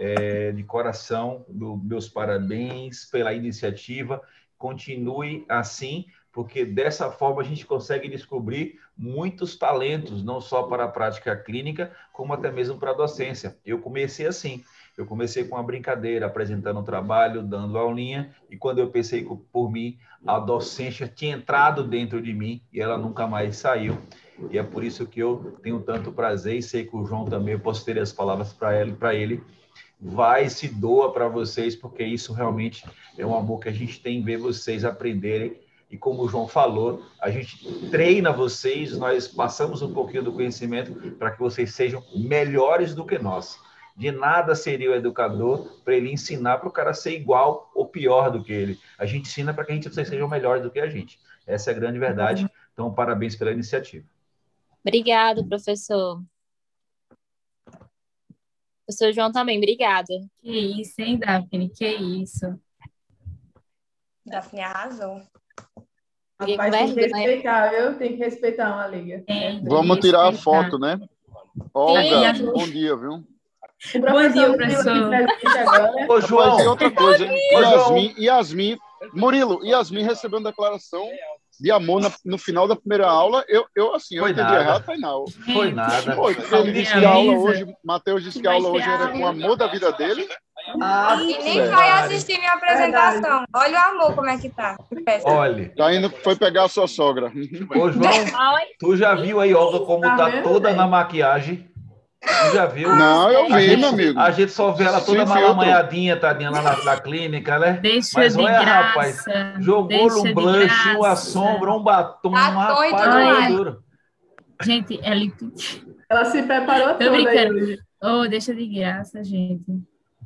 é, de coração do, meus parabéns pela iniciativa. Continue assim, porque dessa forma a gente consegue descobrir muitos talentos, não só para a prática clínica, como até mesmo para a docência. Eu comecei assim. Eu comecei com uma brincadeira, apresentando um trabalho, dando aulinha, e quando eu pensei por mim, a docência tinha entrado dentro de mim e ela nunca mais saiu. E é por isso que eu tenho tanto prazer e sei que o João também, eu posso ter as palavras para ele, para ele, vai se doa para vocês, porque isso realmente é um amor que a gente tem em ver vocês aprenderem. E como o João falou, a gente treina vocês, nós passamos um pouquinho do conhecimento para que vocês sejam melhores do que nós. De nada seria o educador para ele ensinar para o cara ser igual ou pior do que ele. A gente ensina para que a gente, vocês sejam melhores do que a gente. Essa é a grande verdade. Então, parabéns pela iniciativa. Obrigado, professor. Professor João também, obrigada. Que isso, hein, Daphne? Que isso. Daphne arrasou. Rapaz, tem que respeitar, viu? Tem que respeitar uma liga. Tem Vamos tirar a respeitar. foto, né? Olga, Sim. bom dia, viu? Bom dia, professor. Ô, João, Mas e outra coisa, hein? Ô. Yasmin, Yasmin, Murilo, Yasmin recebeu uma declaração de amor na- no final da primeira aula. Eu, eu assim, eu Foi entendi nada. errado, foi não. foi nada. Foi, porque ele disse que a aula hoje, Matheus disse que a aula hoje era com o amor da vida dele. Ah, E nem vai assistir minha apresentação. Olha o amor como é que tá. Olha, Tá indo, foi pegar a sua sogra. ô João, tu já viu aí, Olga, como Tá tá toda na maquiagem? Já viu? Não, eu vi, gente, meu amigo. a gente só vê ela toda malamanhadinha, tadinha, lá na, na clínica, né? Deixa Mas de olha, graça. rapaz, Jogou deixa um de blush, uma sombra, um batom, Batom e rapaz. Gente, ela <laughs> Ela se preparou Tô brincando. Oh, deixa de graça, gente.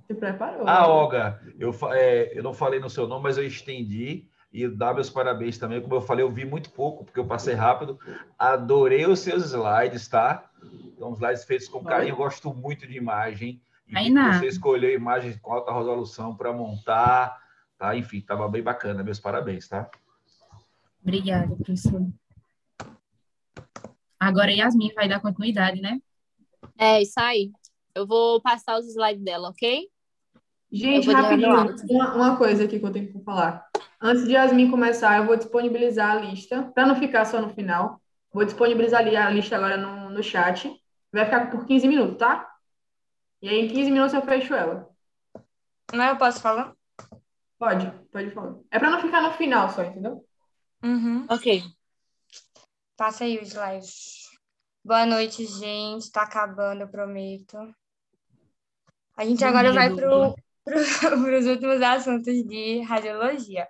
Se preparou. Ah, Olga, eu, é, eu não falei no seu nome, mas eu estendi e dar meus parabéns também. Como eu falei, eu vi muito pouco, porque eu passei rápido. Adorei os seus slides, tá? São slides feitos com carinho. Eu gosto muito de imagem. E você escolheu imagens com alta resolução para montar, tá? Enfim, estava bem bacana. Meus parabéns, tá? Obrigada, professor. Agora Yasmin vai dar continuidade, né? É isso aí. Eu vou passar os slides dela, ok? Gente, rapidinho, uma, uma coisa aqui que eu tenho que falar. Antes de Yasmin começar, eu vou disponibilizar a lista, para não ficar só no final. Vou disponibilizar ali a lista agora no, no chat. Vai ficar por 15 minutos, tá? E aí, em 15 minutos eu fecho ela. Mas eu posso falar? Pode, pode falar. É para não ficar no final só, entendeu? Uhum. Ok. Passa aí os slides. Boa noite, gente. Tá acabando, eu prometo. A gente agora vai para <laughs> os últimos assuntos de radiologia.